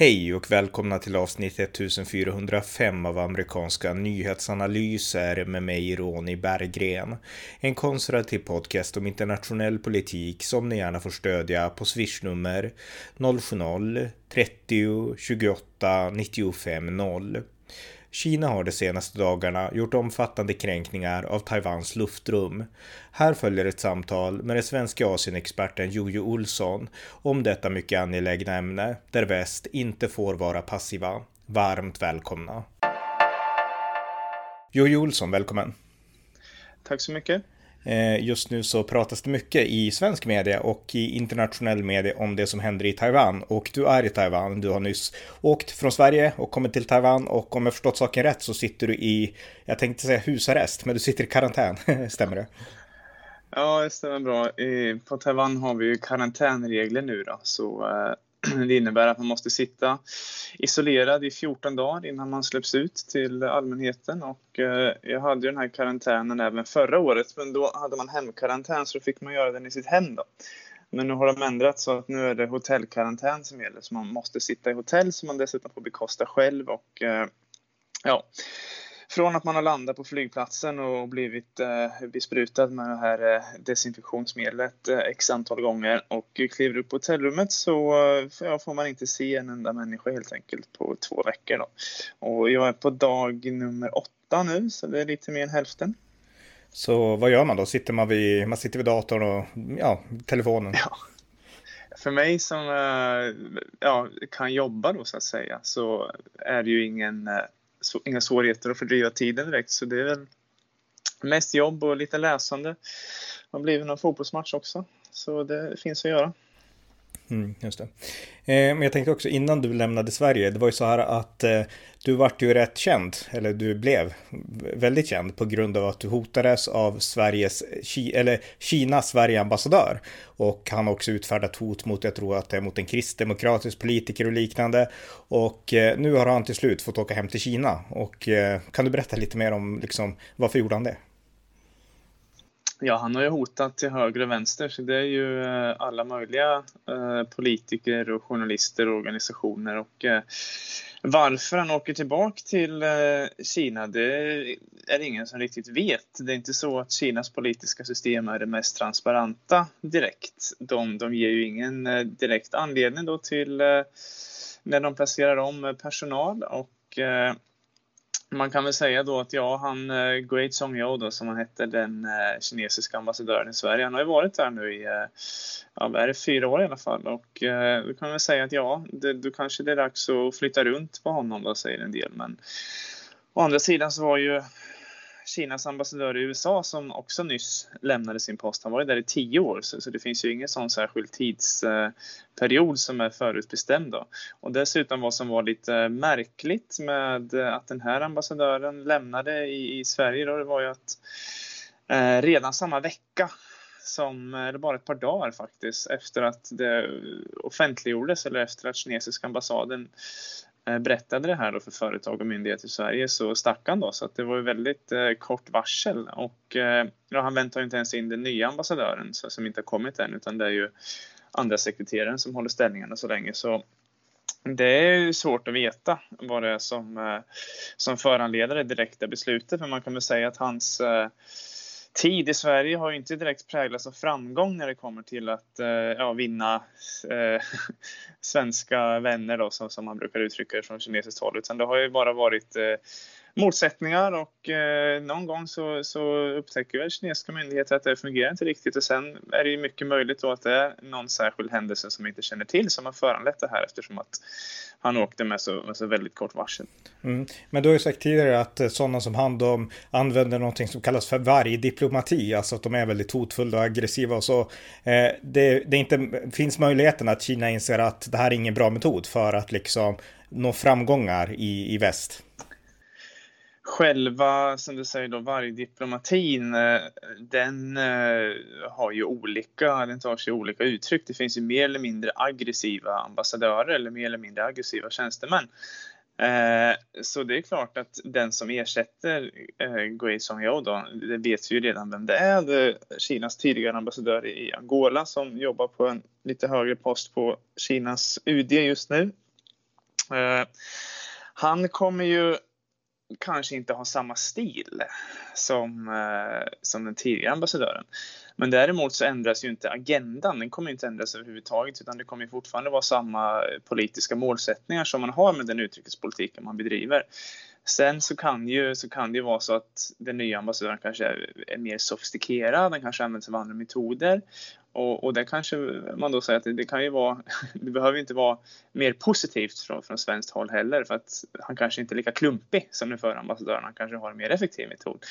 Hej och välkomna till avsnitt 1405 av amerikanska nyhetsanalyser med mig Ronny Berggren. En konservativ podcast om internationell politik som ni gärna får stödja på swishnummer 070-30 28 95 0. Kina har de senaste dagarna gjort omfattande kränkningar av Taiwans luftrum. Här följer ett samtal med den svenska Asienexperten Jojo Olsson om detta mycket angelägna ämne där väst inte får vara passiva. Varmt välkomna! Jojo Olsson, välkommen! Tack så mycket! Eh, just nu så pratas det mycket i svensk media och i internationell media om det som händer i Taiwan. Och du är i Taiwan. Du har nyss åkt från Sverige och kommit till Taiwan. Och om jag förstått saken rätt så sitter du i, jag tänkte säga husarrest, men du sitter i karantän. stämmer det? Ja, det stämmer bra. På Taiwan har vi ju karantänregler nu då, så eh, Det innebär att man måste sitta isolerad i 14 dagar innan man släpps ut till allmänheten. Och eh, jag hade den här karantänen även förra året, men då hade man hemkarantän så då fick man göra den i sitt hem. Då. Men nu har de ändrat så att nu är det hotellkarantän som gäller, så man måste sitta i hotell som man dessutom får bekosta själv. Och, eh, ja, från att man har landat på flygplatsen och blivit eh, besprutad med det här eh, desinfektionsmedlet eh, x antal gånger och kliver upp på hotellrummet så eh, ja, får man inte se en enda människa helt enkelt på två veckor. Då. Och jag är på dag nummer åtta nu så det är lite mer än hälften. Så vad gör man då? Sitter man vid, man sitter vid datorn och ja, telefonen? Ja. För mig som eh, ja, kan jobba då så att säga så är det ju ingen eh, inga svårigheter att fördriva tiden direkt. Så det är väl mest jobb och lite läsande. Det har blivit någon fotbollsmatch också. Så det finns att göra. Mm, just det. Eh, men jag tänkte också innan du lämnade Sverige, det var ju så här att eh, du vart ju rätt känd, eller du blev väldigt känd på grund av att du hotades av Sveriges, eller Kinas Sverige-ambassadör. Och han har också utfärdat hot mot, jag tror att det är mot en kristdemokratisk politiker och liknande. Och eh, nu har han till slut fått åka hem till Kina. Och eh, kan du berätta lite mer om liksom, varför gjorde han det? Ja, han har ju hotat till höger och vänster, så det är ju eh, alla möjliga eh, politiker och journalister och organisationer. Och eh, varför han åker tillbaka till Kina, det är det ingen som riktigt vet. Det är inte så att Kinas politiska system är det mest transparenta direkt. De, de ger ju ingen direkt anledning då till när de placerar om personal och man kan väl säga då att ja, han uh, Great Song Yo då, som han hette, den uh, kinesiska ambassadören i Sverige, han har ju varit där nu i, uh, ja, vad är det, fyra år i alla fall. Och uh, då kan väl säga att ja, det, då kanske det är dags att flytta runt på honom då, säger en del. Men å andra sidan så var ju Kinas ambassadör i USA som också nyss lämnade sin post. Han var ju där i tio år så, så det finns ju ingen sån särskild tidsperiod som är förutbestämd. Då. Och dessutom vad som var lite märkligt med att den här ambassadören lämnade i, i Sverige då, det var ju att eh, redan samma vecka som, eller bara ett par dagar faktiskt, efter att det offentliggjordes eller efter att kinesiska ambassaden Eh, berättade det här då för företag och myndigheter i Sverige så stack han då. Så att det var ju väldigt eh, kort varsel. Och eh, ja, han väntar ju inte ens in den nya ambassadören så, som inte har kommit än utan det är ju andra sekreteraren som håller ställningarna så länge. Så det är ju svårt att veta vad det är som, eh, som föranleder det direkta beslutet. Men man kan väl säga att hans eh, tid i Sverige har ju inte direkt präglats av framgång när det kommer till att eh, ja, vinna eh, svenska vänner då, som, som man brukar uttrycka det från kinesiskt håll. Utan det har ju bara varit eh, motsättningar och eh, någon gång så, så upptäcker väl kinesiska myndigheter att det fungerar inte riktigt och sen är det ju mycket möjligt då att det är någon särskild händelse som vi inte känner till som har föranlett det här eftersom att han åkte med så, med så väldigt kort varsel. Mm. Men du har ju sagt tidigare att eh, sådana som han de använder någonting som kallas för vargdiplomati, alltså att de är väldigt hotfulla och aggressiva och så. Eh, det, det inte finns möjligheten att Kina inser att det här är ingen bra metod för att liksom nå framgångar i, i väst själva, som du säger då, vargdiplomatin, eh, den eh, har ju olika, den tar sig olika uttryck. Det finns ju mer eller mindre aggressiva ambassadörer eller mer eller mindre aggressiva tjänstemän. Eh, så det är klart att den som ersätter Gui Songyao då, det vet vi ju redan vem det är. Det är Kinas tidigare ambassadör i Angola som jobbar på en lite högre post på Kinas UD just nu. Han kommer ju kanske inte har samma stil som, eh, som den tidigare ambassadören. Men däremot så ändras ju inte agendan, den kommer inte ändras överhuvudtaget utan det kommer fortfarande vara samma politiska målsättningar som man har med den utrikespolitiken man bedriver. Sen så kan, ju, så kan det ju vara så att den nya ambassadören kanske är, är mer sofistikerad, den kanske använder sig av andra metoder. Och, och det kanske man då säger att det, det, kan ju vara, det behöver inte vara mer positivt från, från svenskt håll heller för att han kanske inte är lika klumpig som den förra ambassadören, han kanske har en mer effektiv metod.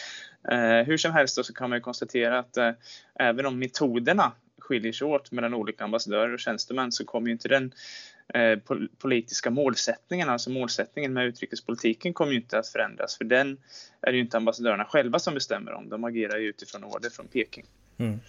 Eh, hur som helst då så kan man ju konstatera att eh, även om metoderna skiljer sig åt mellan olika ambassadörer och tjänstemän så kommer ju inte den Eh, politiska målsättningen, alltså målsättningen med utrikespolitiken kommer ju inte att förändras för den är det ju inte ambassadörerna själva som bestämmer om, de agerar ju utifrån order från Peking. Mm.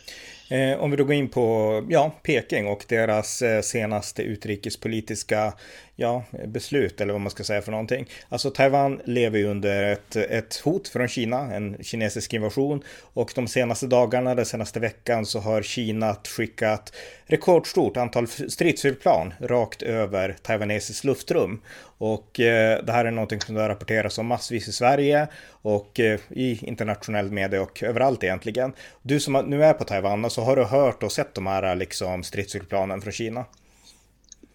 Eh, om vi då går in på ja, Peking och deras eh, senaste utrikespolitiska ja, beslut eller vad man ska säga för någonting. Alltså Taiwan lever ju under ett, ett hot från Kina, en kinesisk invasion och de senaste dagarna, den senaste veckan så har Kina skickat rekordstort antal stridsflygplan rakt över taiwanesiskt luftrum. Och eh, det här är någonting som det rapporteras om massvis i Sverige och eh, i internationell media och överallt egentligen. Du som nu är på Taiwan, alltså har du hört och sett de här liksom stridsflygplanen från Kina?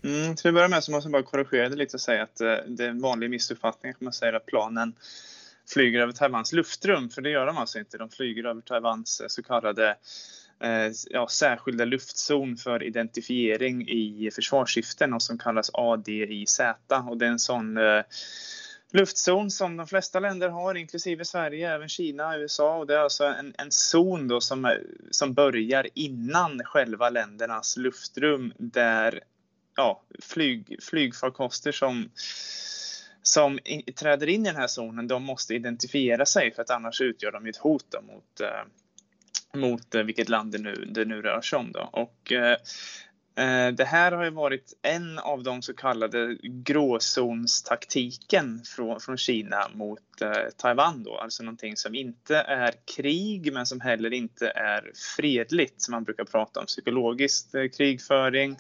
Mm, till att börja med så måste jag bara korrigera det lite och säga att eh, det är en vanlig missuppfattning att man säger att planen flyger över Taiwans luftrum, för det gör de alltså inte. De flyger över Taiwans eh, så kallade eh, ja, särskilda luftzon för identifiering i försvarssyften och som kallas ADIZ. Och det är en sån eh, luftzon som de flesta länder har, inklusive Sverige, även Kina, USA. Och det är alltså en, en zon då som, som börjar innan själva ländernas luftrum där ja, flyg, flygfarkoster som, som i, träder in i den här zonen, de måste identifiera sig för att annars utgör de ett hot mot, eh, mot eh, vilket land det nu, det nu rör sig om. Då. Och, eh, Eh, det här har ju varit en av de så kallade gråzonstaktiken från, från Kina mot eh, Taiwan. Då. Alltså någonting som inte är krig men som heller inte är fredligt. Som man brukar prata om psykologisk eh, krigföring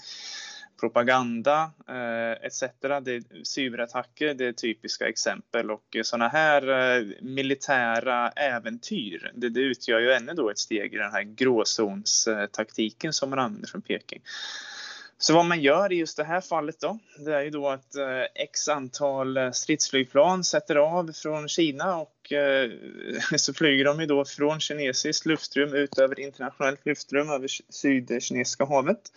propaganda eh, etc. Det är cyberattacker, det är typiska exempel och sådana här eh, militära äventyr, det, det, utgör ju ännu då ett steg i den här gråzonstaktiken som man använder från Peking. Så vad man gör i just det här fallet då, det är ju då att eh, x antal stridsflygplan sätter av från Kina och eh, så flyger de ju då från kinesiskt luftrum ut över internationellt luftrum över sydkinesiska havet.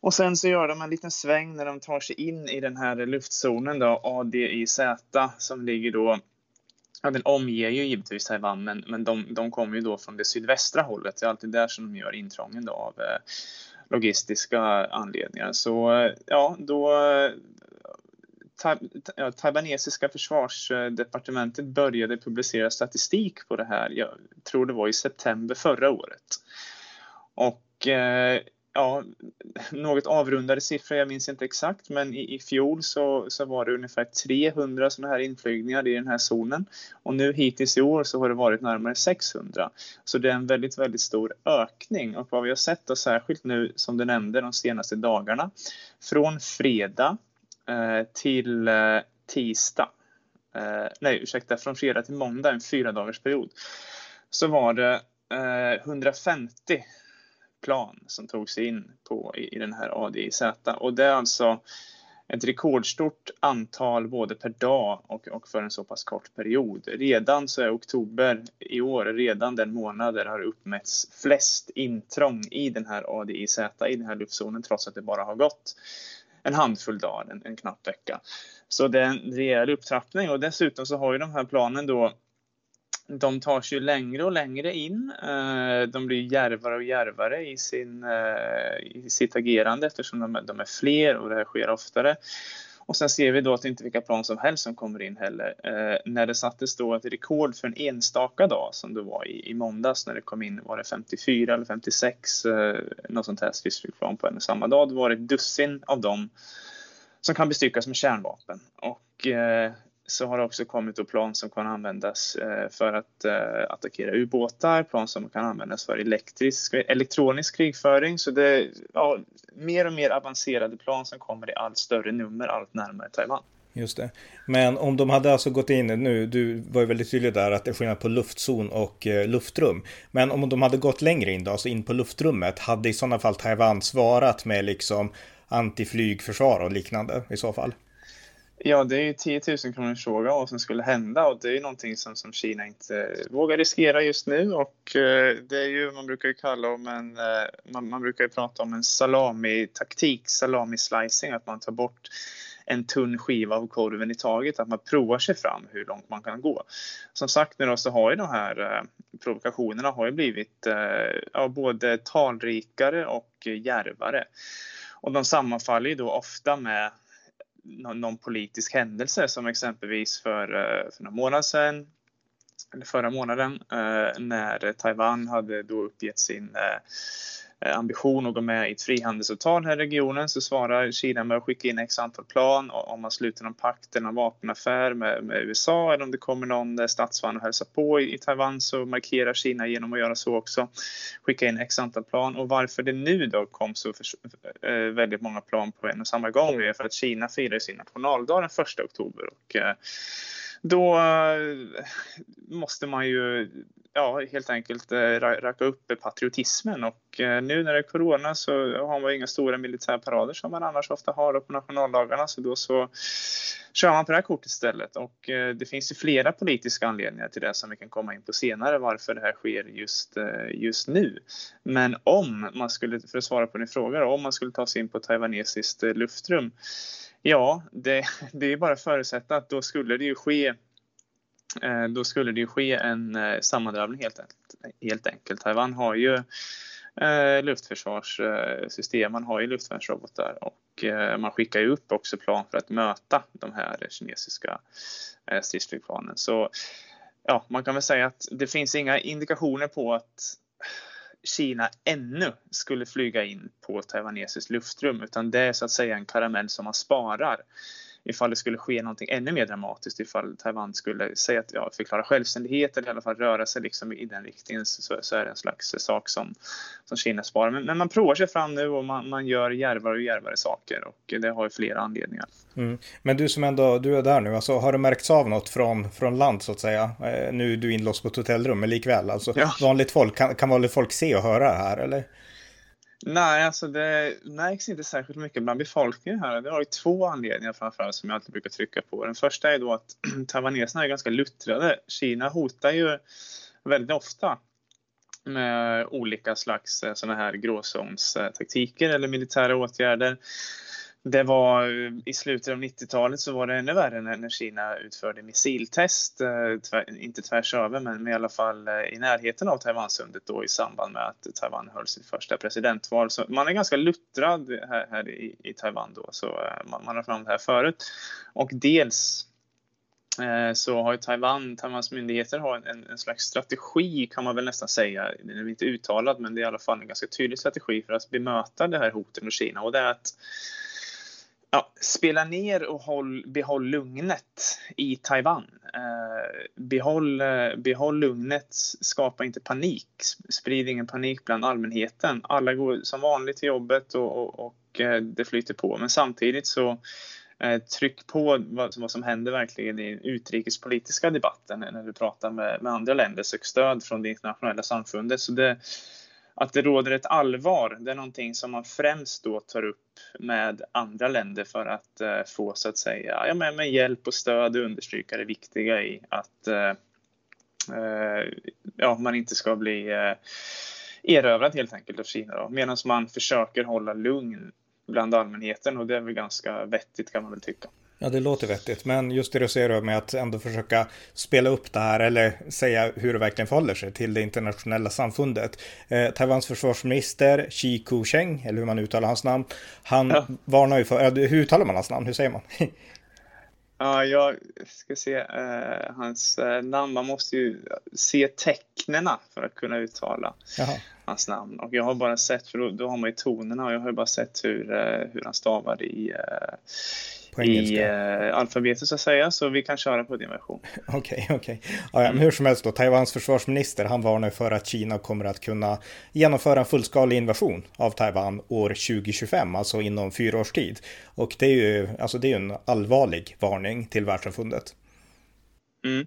Och sen så gör de en liten sväng när de tar sig in i den här luftzonen då, ADIZ, som ligger då Ja, den omger ju givetvis Taiwan, men, men de, de kommer ju då från det sydvästra hållet. Det är alltid där som de gör intrången då av eh, logistiska anledningar. Så eh, ja, då ta, ja, taiwanesiska försvarsdepartementet började publicera statistik på det här, jag tror det var i september förra året. Och eh, ja, något avrundade siffror, jag minns inte exakt, men i, i fjol så, så var det ungefär 300 sådana här inflygningar i den här zonen och nu hittills i år så har det varit närmare 600. Så det är en väldigt, väldigt stor ökning och vad vi har sett då särskilt nu som du nämnde de senaste dagarna från fredag eh, till eh, tisdag, eh, nej ursäkta, från fredag till måndag, en fyra dagars period, så var det eh, 150 plan som tog sig in på, i, i den här ADIZ. Och det är alltså ett rekordstort antal både per dag och, och för en så pass kort period. Redan så är oktober i år redan den månad där det har uppmätts flest intrång i den här ADIZ, i den här luftzonen, trots att det bara har gått en handfull dagar, en, en knapp vecka. Så det är en rejäl upptrappning och dessutom så har ju de här planen då de tar sig längre och längre in. Eh, de blir järvare och järvare i, sin, eh, i sitt agerande eftersom de, de är fler och det här sker oftare. Och sen ser vi då att det inte är vilka plan som helst som kommer in heller. Eh, när det sattes då ett rekord för en enstaka dag som det var i, i måndags när det kom in, var det 54 eller 56 eh, något sånt här stridsflygplan på en och samma dag. Det var det ett dussin av dem som kan bestyckas med kärnvapen. Och eh, så har det också kommit då plan som kan användas eh, för att eh, attackera ubåtar, plan som kan användas för elektrisk, elektronisk krigföring. Så det är ja, mer och mer avancerade plan som kommer i allt större nummer allt närmare Taiwan. Just det. Men om de hade alltså gått in nu, du var ju väldigt tydlig där att det är skillnad på luftzon och eh, luftrum. Men om de hade gått längre in då, alltså in på luftrummet, hade i sådana fall Taiwan svarat med liksom antiflygförsvar och liknande i så fall? Ja, det är ju 10 000 kronors fråga vad som skulle hända och det är ju någonting som, som Kina inte vågar riskera just nu och eh, det är ju, man brukar ju kalla om en, eh, man, man brukar ju prata om en salami-taktik, salami-slicing, att man tar bort en tunn skiva av korven i taget, att man provar sig fram hur långt man kan gå. Som sagt nu då så har ju de här eh, provokationerna har ju blivit eh, ja, både talrikare och eh, djärvare. Och de sammanfaller ju då ofta med någon, någon politisk händelse som exempelvis för, eh, för några månader sedan eller förra månaden eh, när Taiwan hade då uppgett sin eh, Eh, ambition att gå med i ett frihandelsavtal här i regionen så svarar Kina med att skicka in x antal plan om man sluter någon pakt eller någon vapenaffär med, med USA eller om det kommer någon eh, statsman och hälsar på i, i Taiwan så markerar Kina genom att göra så också. Skicka in x antal plan och varför det nu då kom så för, eh, väldigt många plan på en och samma gång är för att Kina firar sin nationaldag den 1 oktober och eh, då eh, måste man ju ja, helt enkelt eh, racka upp patriotismen. Och Eh, nu när det är corona så har man inga stora militärparader som man annars ofta har på nationaldagarna. Så då så kör man på det här kortet istället. Och eh, det finns ju flera politiska anledningar till det som vi kan komma in på senare varför det här sker just, eh, just nu. Men om man skulle, för att svara på din fråga, om man skulle ta sig in på taiwanesiskt luftrum Ja, det, det är bara att förutsätta att då skulle det ju ske då skulle det ju ske en sammandrabbning helt, helt enkelt. Taiwan har ju eh, luftförsvarssystem, man har ju luftvärnsrobotar och eh, man skickar ju upp också plan för att möta de här kinesiska eh, stridsflygplanen. Så ja, man kan väl säga att det finns inga indikationer på att Kina ännu skulle flyga in på taiwanesiskt luftrum utan det är så att säga en karamell som man sparar ifall det skulle ske någonting ännu mer dramatiskt, ifall Taiwan skulle säga att ja, förklara självständighet eller i alla fall röra sig liksom i den riktningen så, så är det en slags sak som, som Kina sparar. Men, men man provar sig fram nu och man, man gör järvare och järvare saker och det har ju flera anledningar. Mm. Men du som ändå, du är där nu, alltså, har du märkts av något från, från land så att säga? Eh, nu är du inlåst på ett hotellrum, men likväl, alltså ja. vanligt folk, kan, kan vanligt folk se och höra det här eller? Nej, alltså det märks inte särskilt mycket bland befolkningen här. Det har ju två anledningar framförallt som jag alltid brukar trycka på. Den första är då att taiwaneserna är ganska luttrade. Kina hotar ju väldigt ofta med olika slags eh, sådana här gråzonstaktiker eller militära åtgärder det var eh, i slutet av 90-talet så var det ännu värre när, när Kina utförde missiltest, eh, tvär, inte tvärs över men i alla fall eh, i närheten av Taiwansundet då i samband med att Taiwan höll sitt första presidentval. Så man är ganska luttrad här, här i, i, Taiwan då, så man, man har fram det här förut. Och dels så har ju Taiwan, Taiwans myndigheter har en, en, slags strategi kan man väl nästan säga, den är inte uttalad men det är i alla fall en ganska tydlig strategi för att bemöta det här hotet mot Kina och det är att ja, spela ner och håll, behåll lugnet i Taiwan. Eh, behåll, eh, behåll lugnet, skapa inte panik, sprid ingen panik bland allmänheten. Alla går som vanligt till jobbet och, och, och eh, det flyter på. Men samtidigt så eh, tryck på vad, vad, som händer verkligen i den utrikespolitiska debatten när du pratar med, med andra länder. Sök stöd från det internationella samfundet. Så det, att det råder ett allvar, det är någonting som man främst då tar upp med andra länder för att eh, få så att säga ja, med, med hjälp och stöd och understryka det viktiga i att eh, eh, ja, man inte ska bli eh, erövrad helt enkelt av Kina medan man försöker hålla lugn bland allmänheten och det är väl ganska vettigt kan man väl tycka. Ja, det låter vettigt, men just det du säger med att ändå försöka spela upp det här eller säga hur det verkligen förhåller sig till det internationella samfundet. Eh, Taiwans försvarsminister Xi Kucheng, eller hur man uttalar hans namn, han ja. varnar ju för, hur uttalar man hans namn, hur säger man? Ja, jag ska se eh, hans eh, namn. Man måste ju se tecknena för att kunna uttala Jaha. hans namn. Och jag har bara sett, för då, då har man ju tonerna och jag har ju bara sett hur, eh, hur han stavar i, eh, i uh, alfabetet så att säga, så vi kan köra på din version. Okej, okej. Okay, okay. ja, ja, hur som helst då, Taiwans försvarsminister, han varnar för att Kina kommer att kunna genomföra en fullskalig invasion av Taiwan år 2025, alltså inom fyra års tid. Och det är ju, alltså det är en allvarlig varning till världssamfundet. Mm.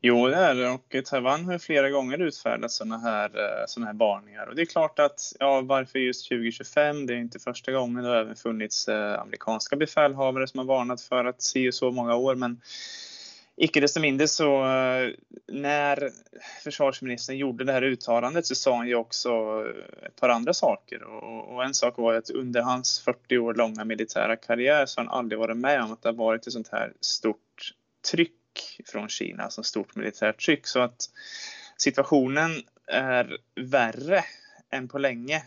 Jo, det är det och Taiwan har flera gånger utfärdat sådana här, eh, såna här varningar. Och det är klart att, ja, varför just 2025? Det är inte första gången. Det har även funnits eh, amerikanska befälhavare som har varnat för att se så många år. Men icke desto mindre så eh, när försvarsministern gjorde det här uttalandet så sa han ju också ett par andra saker. Och, och en sak var att under hans 40 år långa militära karriär så har han aldrig varit med om att det har varit ett sånt här stort tryck från Kina, som stort militärt tryck. Så att situationen är värre än på länge.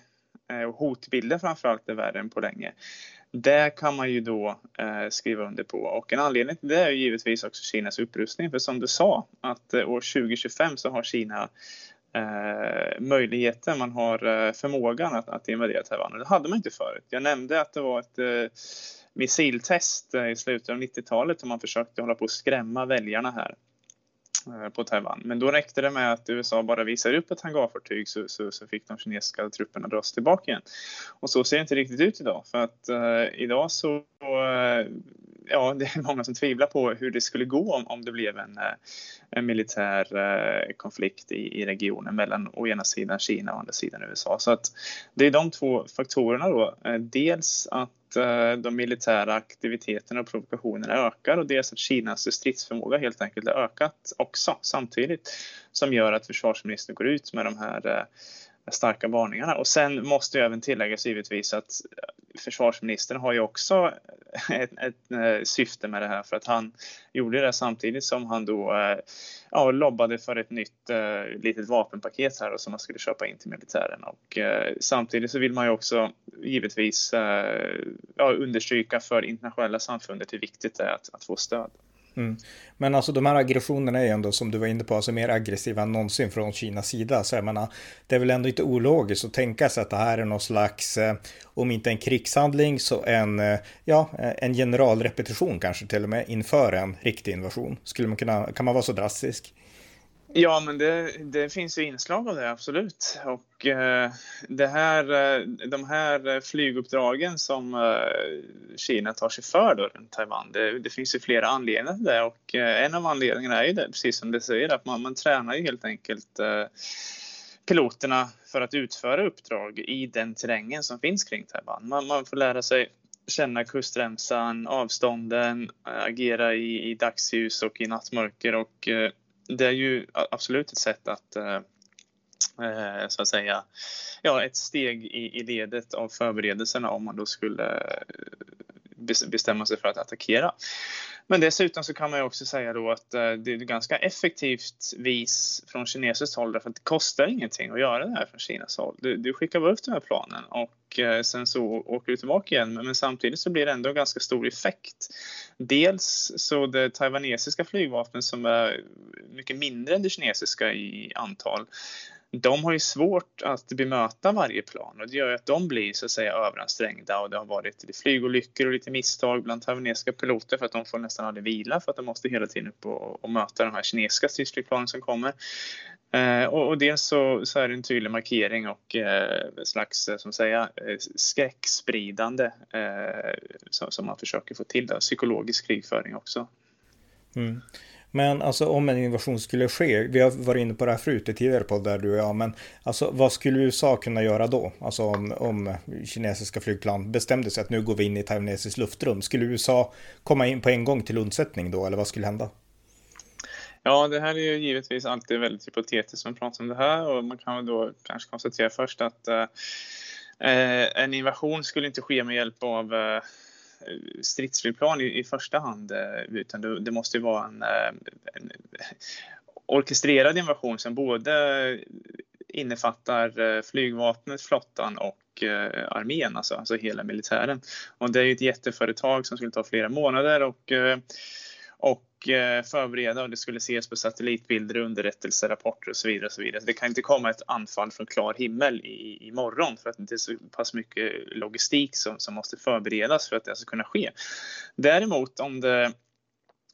Eh, och hotbilden framförallt är värre än på länge. Det kan man ju då eh, skriva under på och en anledning till det är givetvis också Kinas upprustning. För som du sa att eh, år 2025 så har Kina eh, möjligheten, man har eh, förmågan att, att invadera Taiwan. Och det hade man inte förut. Jag nämnde att det var ett eh, missiltest eh, i slutet av 90-talet och man försökte hålla på att skrämma väljarna här eh, på Taiwan. Men då räckte det med att USA bara visade upp ett hangarfartyg så, så, så fick de kinesiska trupperna dras tillbaka igen. Och så ser det inte riktigt ut idag för att eh, idag så eh, ja, det är många som tvivlar på hur det skulle gå om, om det blev en, eh, en militär eh, konflikt i, i regionen mellan å ena sidan Kina och å andra sidan USA. Så att det är de två faktorerna då. Eh, dels att Eh, de militära aktiviteterna och provokationerna ökar och dels att Kinas stridsförmåga helt enkelt har ökat också samtidigt som gör att försvarsministern går ut med de här eh, starka varningarna. Och sen måste även tilläggas givetvis att försvarsministern har ju också ett, ett, ett, syfte med det här för att han gjorde det samtidigt som han då eh, ja, lobbade för ett nytt eh, litet vapenpaket här som man skulle köpa in till militären och eh, samtidigt så vill man ju också givetvis eh, ja, understryka för internationella samfundet hur viktigt det är att, att få stöd. Mm. Men alltså de här aggressionerna är ju ändå som du var inne på, alltså mer aggressiva än någonsin från Kinas sida. Så jag menar, det är väl ändå inte ologiskt att tänka sig att det här är någon slags, eh, om inte en krigshandling så en, eh, ja, eh, en generalrepetition kanske till och med inför en riktig invasion. Skulle man kunna, kan man vara så drastisk? Ja, men det, det, finns ju inslag av det, absolut. Och eh, det här, eh, de här flyguppdragen som eh, Kina tar sig för då, runt Taiwan, det, det, finns ju flera anledningar till det. Och eh, en av anledningarna är ju det, precis som du säger, att man, man tränar ju helt enkelt eh, piloterna för att utföra uppdrag i den terrängen som finns kring Taiwan. Man, man får lära sig känna kustremsan, avstånden, eh, agera i, i dagsljus och i nattmörker och eh, det är ju absolut ett sätt att eh, eh, så att säga, ja, ett steg i, i ledet av förberedelserna om man då skulle eh, bestämma sig för att attackera. Men dessutom så kan man ju också säga då att eh, det är ett ganska effektivt vis från kinesiskt håll därför att det kostar ingenting att göra det här från Kinas håll. Du, du skickar bara upp den här planen och eh, sen så åker du tillbaka igen men samtidigt så blir det ändå ganska stor effekt. Dels så det taiwanesiska flygvapnet som är mycket mindre än det kinesiska i antal de har ju svårt att bemöta varje plan och det gör att de blir så att säga överansträngda och det har varit lite flygolyckor och lite misstag bland taiwanesiska piloter för att de får nästan aldrig vila för att de måste hela tiden upp och, och möta de här kinesiska stridsflygplanen som kommer. Eh, och, och dels så, så, är det en tydlig markering och eh, slags eh, som säga, eh, skräckspridande eh, som, som, man försöker få till, där. psykologisk krigföring också. Mm. Men alltså om en invasion skulle ske, vi har varit inne på det här förut i tidigare poddar du och jag, men alltså vad skulle USA kunna göra då? Alltså om, om kinesiska flygplan bestämde sig att nu går vi in i taiwanesiskt luftrum, skulle USA komma in på en gång till undsättning då, eller vad skulle hända? Ja, det här är ju givetvis alltid väldigt hypotetiskt man pratar om det här och man kan väl då kanske konstatera först att eh, eh en invasion skulle inte ske med hjälp av eh, Eh, stridsflygplan i, i första hand, eh, utan det, det måste ju vara en, eh, en orkestrerad invasion som både innefattar flygvapnet, flottan och armén, alltså, alltså hela militären. Och det är ju ett jätteföretag som skulle ta flera månader och och eh, förbereda och det skulle ses på satellitbilder, underrättelserapporter och så vidare. Och så vidare. det kan inte komma ett anfall från klar himmel i, i morgon för att det är så pass mycket logistik som, som måste förberedas för att det ska kunna ske. Däremot om det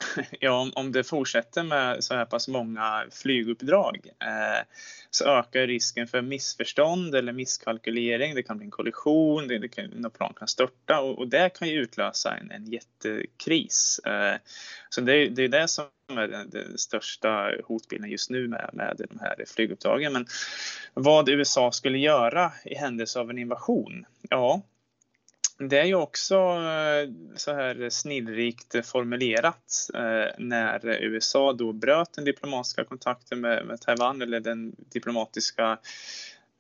Ja, om det fortsätter med så här pass många flyguppdrag eh, så ökar risken för missförstånd eller misskalkylering. Det kan bli en kollision, det, det kan, något plan kan störta och, och det kan ju utlösa en, en jättekris. Eh, så det, det är det som är den, den, största hotbilden just nu med, med de här flyguppdragen. Men vad USA skulle göra i händelse av en invasion? Ja, det är ju också eh, så här snillrikt formulerat eh, när USA då bröt den diplomatiska kontakten med, med Taiwan eller den diplomatiska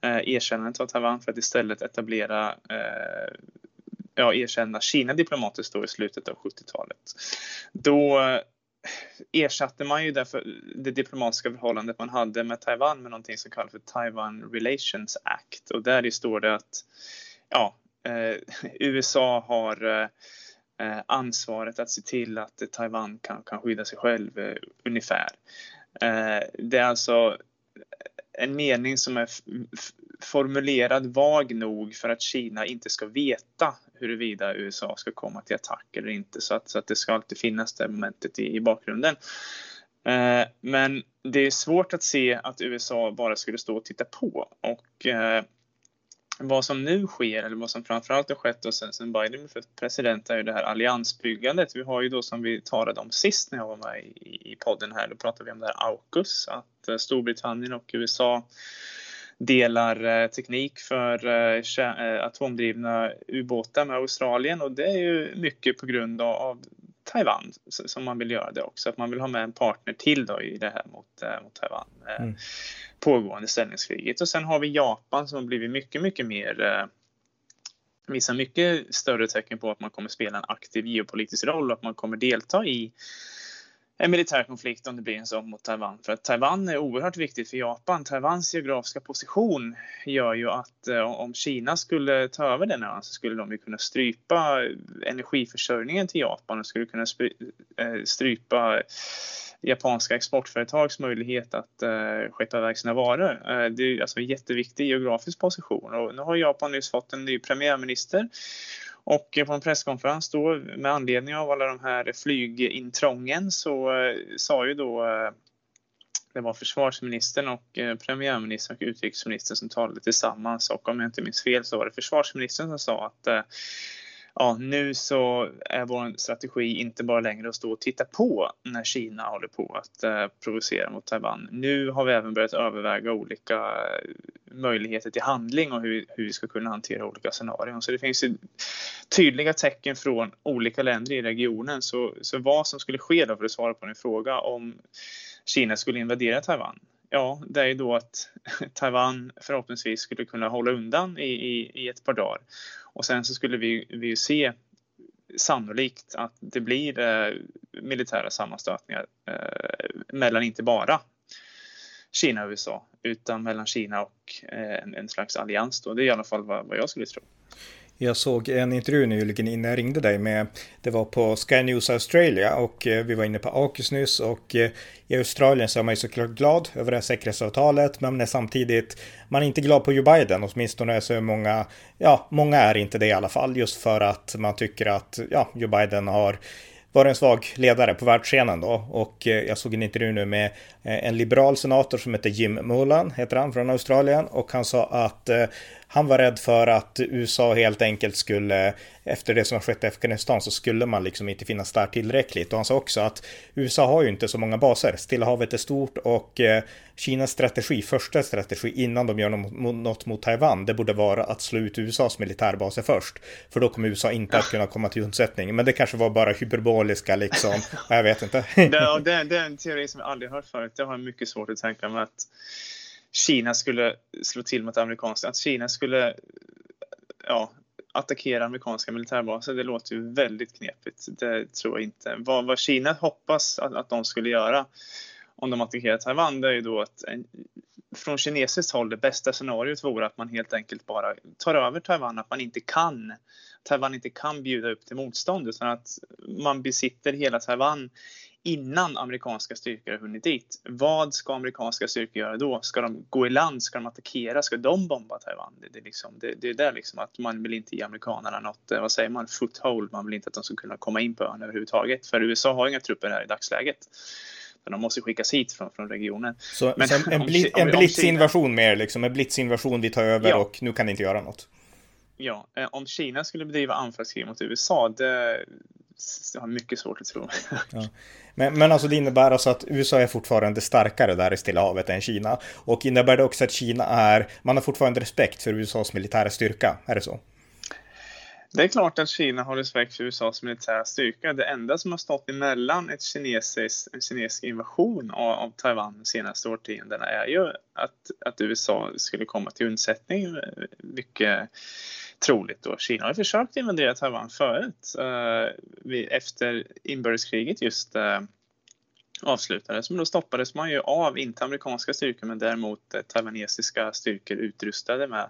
eh, erkännandet av Taiwan för att istället etablera ja, erkänna Kina diplomatiskt då i slutet av 70-talet. Då ersatte man ju därför det diplomatiska förhållandet man hade med Taiwan med någonting som kallas för Taiwan Relations Act och där står det att ja, Eh, USA har eh, eh, ansvaret att se till att Taiwan kan, kan skydda sig själv eh, ungefär. Det är alltså en mening som är formulerad vag nog för att Kina inte ska veta huruvida USA ska komma till attack eller inte så att, så att det ska alltid finnas det momentet i, i bakgrunden. men det är svårt att se att USA bara skulle stå och titta på och vad som nu sker, eller vad som framförallt har skett och sen, sen Biden blev president, är ju det här alliansbyggandet. Vi har ju då som vi talade om sist när jag var med i, i podden här, då pratade vi om det här AUKUS, att eh, Storbritannien och USA delar eh, teknik för eh, eh atomdrivna ubåtar med Australien och det är ju mycket på grund av Taiwan som man vill göra det också. Att man vill ha med en partner till då i det här mot, eh, mot Taiwan. Eh, mm pågående ställningskriget. Och sen har vi Japan som har blivit mycket, mycket mer eh, visar mycket större tecken på att man kommer spela en aktiv geopolitisk roll och att man kommer delta i en militär konflikt om det blir en sån mot Taiwan. För att Taiwan är oerhört viktigt för Japan. Taiwans geografiska position gör ju att eh, om Kina skulle ta över den ön så skulle de ju kunna strypa energiförsörjningen till Japan och skulle kunna eh, strypa japanska exportföretags möjlighet att eh, skeppa iväg sina varor. Eh, det är alltså en jätteviktig geografisk position och nu har Japan nyss fått en ny premiärminister och på en presskonferens då med anledning av alla de här flygintrången så eh, sa ju då eh, det var försvarsministern och eh, premiärministern och utrikesministern som talade tillsammans och om jag inte minns fel så var det försvarsministern som sa att ja, nu så är vår strategi inte bara längre att stå och titta på när Kina håller på att eh, provocera mot Taiwan. Nu har vi även börjat överväga olika möjligheter till handling och hur, hur vi ska kunna hantera olika scenarion. Så det finns ju tydliga tecken från olika länder i regionen. Så, så vad som skulle ske då, för att svara på din fråga, om Kina skulle invadera Taiwan ja, det är ju då att Taiwan förhoppningsvis skulle kunna hålla undan i, i, i ett par dagar. Och sen så skulle vi, vi ju se sannolikt att det blir eh, militära sammanstötningar eh, mellan inte bara Kina och USA utan mellan Kina och eh, en, en, slags allians. Då. Det är i alla fall vad, vad jag skulle tro. Jag såg en intervju nyligen innan jag ringde dig med, det var på Sky News Australia och eh, vi var inne på AUKUS nyss och eh, i Australien så är man ju såklart glad över det här säkerhetsavtalet men man är samtidigt, man är inte glad på Joe Biden, åtminstone så är många, ja, många är inte det i alla fall just för att man tycker att, ja, Joe Biden har var en svag ledare på världsscenen då. Och eh, jag såg en intervju nu med eh, en liberal senator som heter Jim Mullan, heter han, från Australien. Och han sa att eh, han var rädd för att USA helt enkelt skulle, efter det som har skett i Afghanistan, så skulle man liksom inte finnas där tillräckligt. Och han sa också att USA har ju inte så många baser. Stilla havet är stort och eh, Kinas strategi, första strategi innan de gör något mot Taiwan, det borde vara att slå ut USAs militärbaser först. För då kommer USA inte att kunna komma till undsättning. Men det kanske var bara hyperboliska liksom, jag vet inte. det, det, det är en teori som jag aldrig hört förut. det har jag mycket svårt att tänka mig att Kina skulle slå till mot amerikanska, att Kina skulle ja, attackera amerikanska militärbaser, det låter ju väldigt knepigt. Det tror jag inte. Vad, vad Kina hoppas att, att de skulle göra om de attackerar Taiwan, det är ju då att en, från kinesiskt håll det bästa scenariot vore att man helt enkelt bara tar över Taiwan, att man inte kan Taiwan inte kan bjuda upp till motstånd utan att man besitter hela Taiwan innan amerikanska styrkor har hunnit dit. Vad ska amerikanska styrkor göra då? Ska de gå i land? Ska de attackera? Ska de bomba Taiwan? Det, det, liksom, det, det är där liksom att man vill inte ge amerikanerna något, vad säger man, foothold. Man vill inte att de ska kunna komma in på ön överhuvudtaget. För USA har inga trupper här i dagsläget. De måste skickas hit från, från regionen. Så, Men, så en, bli, en blitzinvasion mer liksom, en blitzinvasion vi tar över ja. och nu kan ni inte göra något. Ja, eh, om Kina skulle bedriva anfallskrig mot USA, det jag har mycket svårt att tro. Ja. Men, men alltså det innebär alltså att USA är fortfarande starkare där i Stilla havet än Kina. Och innebär det också att Kina är, man har fortfarande respekt för USAs militära styrka, är det så? Det är klart att Kina har respekt för USAs militära styrka. Det enda som har stått emellan ett kinesiskt, en kinesisk invasion av, av Taiwan de senaste årtiondena är ju att, att USA skulle komma till undsättning. Mycket troligt då. Kina har försökt invadera Taiwan förut. Eh, efter inbördeskriget just eh, avslutades. Men då stoppades man ju av, inte amerikanska styrkor men däremot eh, taiwanesiska styrkor utrustade med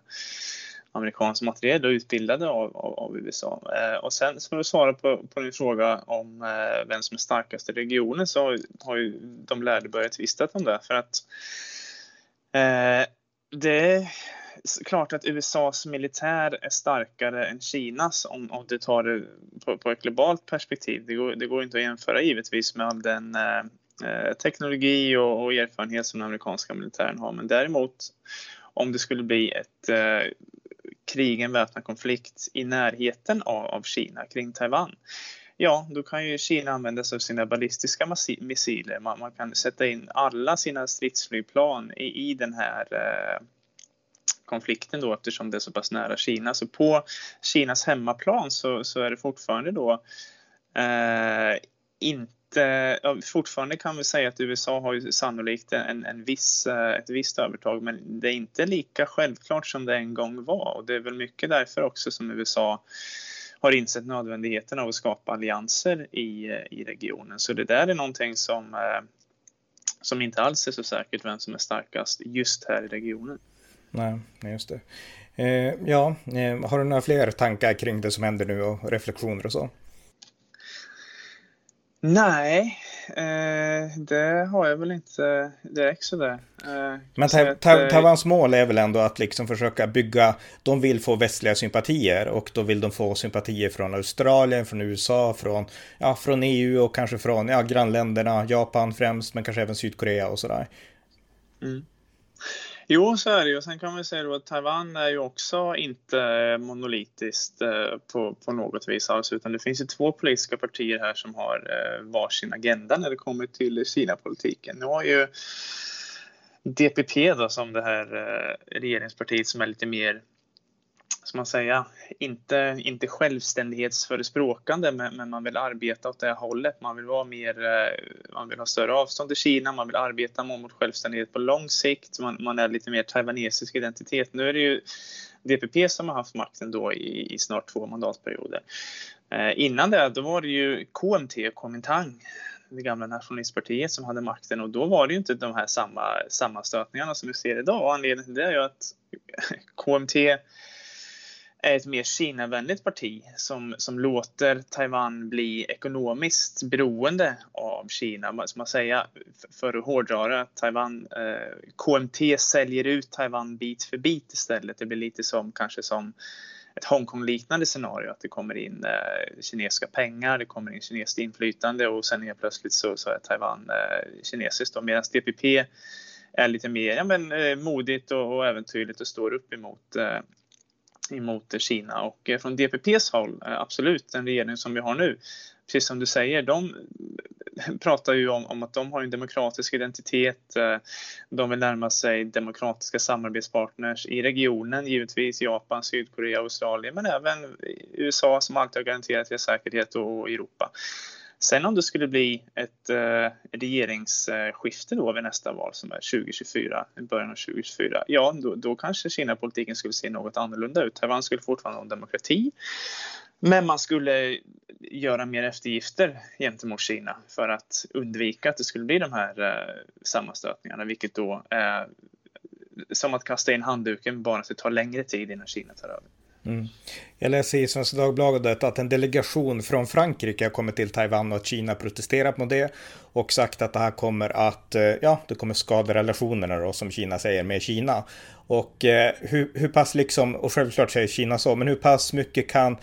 amerikansk materiel och utbildade av, av, av USA. Eh, och sen för att svara på, på din fråga om eh, vem som är starkast i regionen så har, har ju de lärde börjat tvista om det. För att eh, det klart att USAs militär är starkare än Kinas om, om du tar det på, på ett globalt perspektiv. Det går, det går inte att jämföra givetvis med all den eh, eh, teknologi och, och, erfarenhet som den amerikanska militären har. Men däremot om det skulle bli ett eh, krig, en väpnad konflikt i närheten av, av Kina kring Taiwan ja, då kan ju Kina använda sig av sina ballistiska missiler. Man, man, kan sätta in alla sina stridsflygplan i, i den här eh, konflikten då eftersom det är så pass nära Kina. Så på Kinas hemmaplan så, så är det fortfarande då eh, inte Ja, fortfarande kan vi säga att USA har ju sannolikt en, en viss, eh, ett visst övertag men det är inte lika självklart som det en gång var och det är väl mycket därför också som USA har insett nödvändigheten av att skapa allianser i, i regionen. Så det där är någonting som, eh, som inte alls är så säkert vem som är starkast just här i regionen. Nej, just det. Eh, ja, eh, har du några fler tankar kring det som händer nu och reflektioner och så? Nej, eh, det har jag väl inte direkt sådär. Eh, Men ta ta eh, Taiwans mål är väl ändå att liksom försöka bygga, de vill få västliga sympatier och då vill de få sympatier från Australien, från USA, från, ja, från EU och kanske från ja, grannländerna, Japan främst, men kanske även Sydkorea och sådär. Mm. Jo, så är det ju. Sen kan man säga då att Taiwan är ju också inte eh, monolitiskt eh, på, på något vis alls, utan det finns ju två politiska partier här som har eh, varsin agenda när det kommer till Kina-politiken. Nu har ju DPP då som det här regeringspartiet som är lite mer ska man säga, inte, inte självständighetsförespråkande men, men man vill arbeta åt det hållet. Man vill vara mer, eh, man vill ha större avstånd till Kina, man vill arbeta mot självständighet på lång sikt. Man, man är lite mer taiwanesisk identitet. Nu är det ju DPP som har haft makten då i, i snart två mandatperioder. Eh, innan det då var det ju KMT, Kuomintang, det gamla nationalistpartiet som hade makten och då var det ju inte de här samma sammanstötningarna som vi ser idag. Och anledningen till det är ju att KMT är ett mer Kina-vänligt parti som, som låter Taiwan bli ekonomiskt beroende av Kina. Som man säga, för att hårdra det, Taiwan, eh, KMT säljer ut Taiwan bit för bit istället. Det blir lite som kanske som ett Hongkong-liknande scenario, att det kommer in eh, kinesiska pengar, det kommer in kinesiskt inflytande och sen helt plötsligt så, så är Taiwan eh, kinesiskt. Medan DPP är lite mer ja, men, eh, modigt och, och äventyrligt och står upp emot eh, emot Kina och eh, från DPPs håll, eh, absolut, den regering som vi har nu, precis som du säger, de pratar ju om, om, att de har en demokratisk identitet. Eh, de vill närma sig demokratiska samarbetspartners i regionen, givetvis Japan, Sydkorea, Australien, men även USA som alltid har garanterat deras säkerhet och Europa. Sen om det skulle bli ett eh, regeringsskifte då vid nästa val som är 2024, i början av 2024, ja då, då kanske Kina-politiken skulle se något annorlunda ut. Taiwan skulle fortfarande ha en demokrati, men man skulle göra mer eftergifter gentemot Kina för att undvika att det skulle bli de här eh, sammanstötningarna, vilket då är som att kasta in handduken bara att det tar längre tid innan Kina tar över. Mm. Jag läser i Svenska Dagbladet att en delegation från Frankrike har kommit till Taiwan och att Kina protesterat mot det och sagt att det här kommer att, eh, ja, det kommer skada relationerna då som Kina säger med Kina. Och eh, hur, hur pass liksom, och självklart säger Kina så, men hur pass mycket kan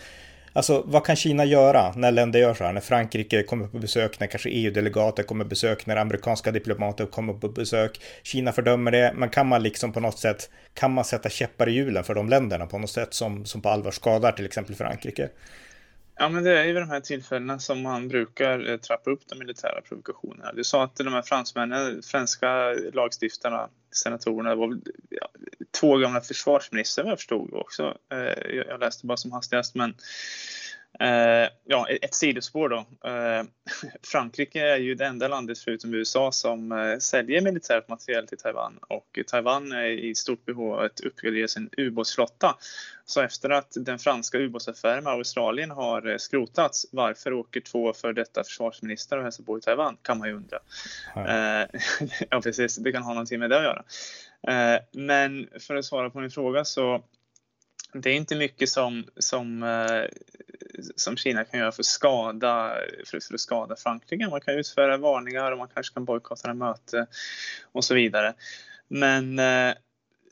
Alltså vad kan Kina göra när länder gör så här? När Frankrike kommer på besök, när kanske EU-delegater kommer på besök, när amerikanska diplomater kommer på besök. Kina fördömer det, men kan man liksom på något sätt, kan man sätta käppar i hjulen för de länderna på något sätt som, som på allvar skadar till exempel Frankrike? Ja, men det är ju vid de här tillfällena som man brukar eh, trappa upp de militära provokationerna. Du sa att de här fransmännen, franska lagstiftarna, senatorerna, var ja, två gamla försvarsministrar vad jag förstod också. Eh, jag läste bara som hastigast, men Uh, ja, ett sidospår då. Uh, Frankrike är ju det enda landet förutom USA som uh, säljer militärt materiel till Taiwan och Taiwan är i stort behov av att uppgradera sin ubåtsflotta. Så efter att den franska ubåtsaffären med Australien har skrotats, varför åker två för detta försvarsministrar och hälsar på i Taiwan? Kan man ju undra. ja, precis. Det kan ha någonting med det att göra. Men för att svara på din fråga så det är inte mycket som, som, eh, som Kina kan göra för, skada, för, för att skada Frankrike. Man kan utföra varningar och man kanske kan bojkotta ett möte och så vidare. Men eh,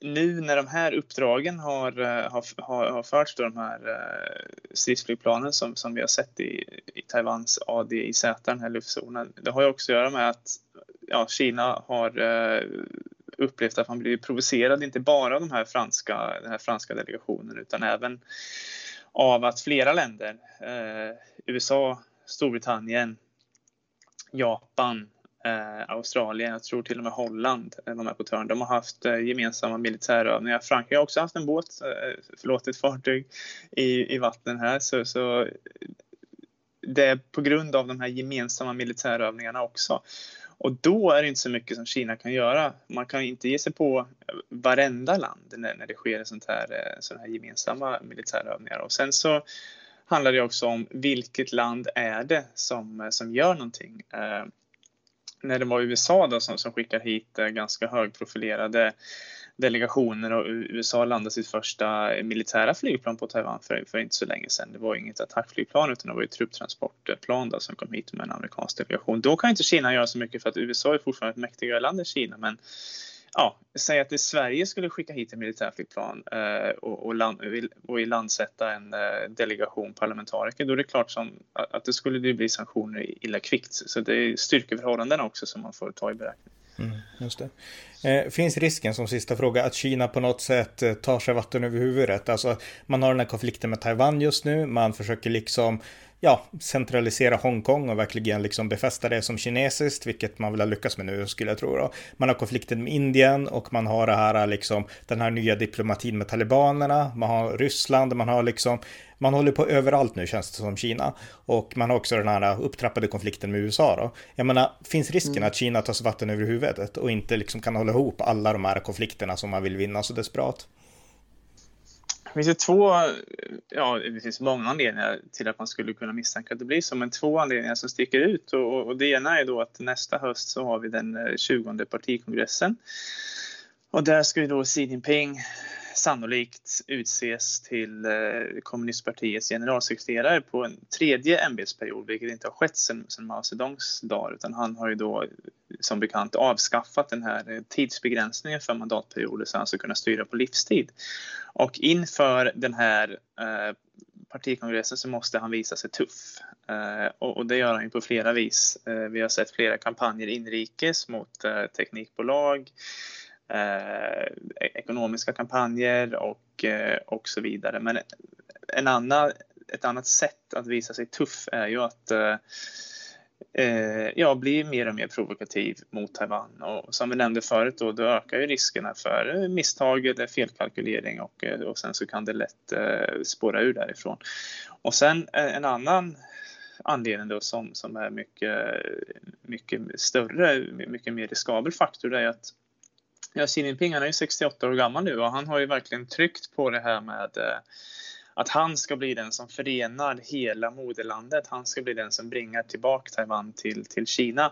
nu när de här uppdragen har, eh, har, har, har förts, då, de här eh, stridsflygplanen som, som vi har sett i, i Taiwans ADIZ, den här luftzonen, det har ju också att göra med att ja, Kina har eh, upplevt att man blivit provocerad, inte bara av de här franska, den här franska delegationen utan även av att flera länder, eh, USA, Storbritannien, Japan, eh, Australien, jag tror till och med Holland eh, var med på törn. De har haft eh, gemensamma militärövningar. Frankrike har också haft en båt, eh, förlåt ett fartyg i, i vatten här. Så, så det är på grund av de här gemensamma militärövningarna också. Och då är det inte så mycket som Kina kan göra. Man kan inte ge sig på varenda land när, när det sker sånt här, eh, sådana här gemensamma militärövningar. Och sen så handlar det också om vilket land är det som, eh, som gör någonting. Eh, när det var USA då som, som skickar hit eh, ganska högprofilerade delegationer och USA landade sitt första militära flygplan på Taiwan för, för inte så länge sedan. Det var inget attackflygplan utan det var ett trupptransportplan då, som kom hit med en amerikansk delegation. Då kan inte Kina göra så mycket för att USA är fortfarande ett mäktigare land än Kina men ja, säg att det Sverige skulle skicka hit ett militärflygplan eh, och, och, land, och en eh, delegation parlamentariker, då är det klart som, att det skulle det bli sanktioner illa kvickt. Så det är styrkeförhållandena också som man får ta i beräkning. Mm, just det. Eh, finns risken som sista fråga att Kina på något sätt eh, tar sig vatten över huvudet? Alltså man har den här konflikten med Taiwan just nu. Man försöker liksom ja, centralisera Hongkong och verkligen liksom befästa det som kinesiskt, vilket man väl har lyckats med nu skulle jag tro. Då. Man har konflikten med Indien och man har det här liksom den här nya diplomatin med talibanerna. Man har Ryssland, man har liksom man håller på överallt nu känns det som Kina. Och man har också den här upptrappade konflikten med USA då. Jag menar, finns risken mm. att Kina tar sig vatten över huvudet och inte liksom kan hålla ihop alla de här konflikterna som man vill vinna så desperat? Det finns ju två, ja det finns många anledningar till att man skulle kunna misstänka att det blir så, men två anledningar som sticker ut och, och det ena är då att nästa höst så har vi den eh, 20 partikongressen. Och där ska ju då Xi Jinping sannolikt utses till eh, kommunistpartiets generalsekreterare på en tredje ämbetsperiod, vilket inte har skett sedan, Mao Zedongs dagar, utan han har ju då som bekant avskaffat den här eh, tidsbegränsningen för mandatperioder så han ska kunna styra på livstid. Och inför den här eh, partikongressen så måste han visa sig tuff. Eh, och, det gör han ju på flera vis. vi har sett flera kampanjer inrikes mot teknikbolag, Eh, e- ekonomiska kampanjer och, eh, och så vidare. Men en annan, ett annat sätt att visa sig tuff är ju att eh, eh, ja, bli mer och mer provokativ mot Taiwan. Och som vi nämnde förut då, då ökar ju riskerna för misstag eller felkalkylering och, eh, och sen så kan det lätt eh, spåra ur därifrån. Och sen en annan anledning då som, som är mycket, mycket större, mycket mer riskabel faktor, det är att Ja, Xi Jinping han är ju 68 år gammal nu och han har ju verkligen tryckt på det här med eh, att han ska bli den som förenar hela moderlandet. Han ska bli den som bringar tillbaka Taiwan till, till Kina.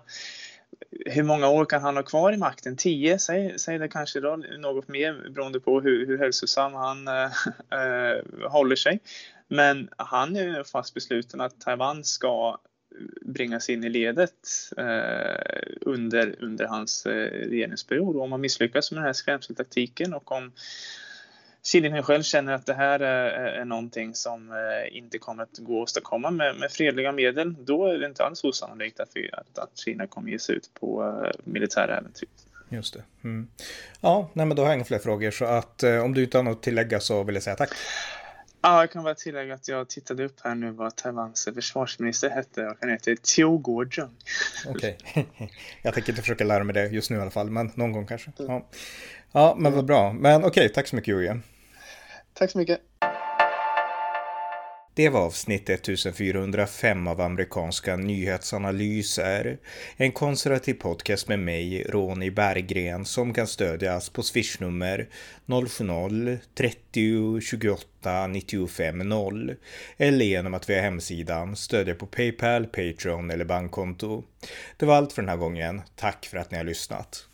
hur många år kan han ha kvar i makten? Tio, säg, säg det kanske då, något mer beroende på hur, hur hälsosam han äh, håller sig. Men han är fast besluten att Taiwan ska bringas in i ledet eh, under, under hans eh, regeringsperiod. Och om man misslyckas med den här skrämseltaktiken och om Xi själv känner att det här är, är någonting som eh, inte kommer att gå att åstadkomma med, med fredliga medel, då är det inte alls osannolikt att, vi, att, att Kina kommer ge sig ut på eh, militära äventyr. Just det. Mm. Ja, nej, men då har jag inga fler frågor så att eh, om du inte har något att tillägga så vill jag säga tack. Ja, jag kan bara tillägga att jag tittade upp här nu vad Taiwans försvarsminister hette och han heter Teo Guojun. Okej, okay. jag tänker inte försöka lära mig det just nu i alla fall, men någon gång kanske. Ja, ja men vad bra. Men okej, okay, tack så mycket Jörgen. Tack så mycket. Det var avsnitt 1405 av amerikanska nyhetsanalyser. En konservativ podcast med mig, Ronny Berggren, som kan stödjas på swishnummer 070-30 28 95 0 eller genom att via hemsidan stödja på Paypal, Patreon eller bankkonto. Det var allt för den här gången. Tack för att ni har lyssnat.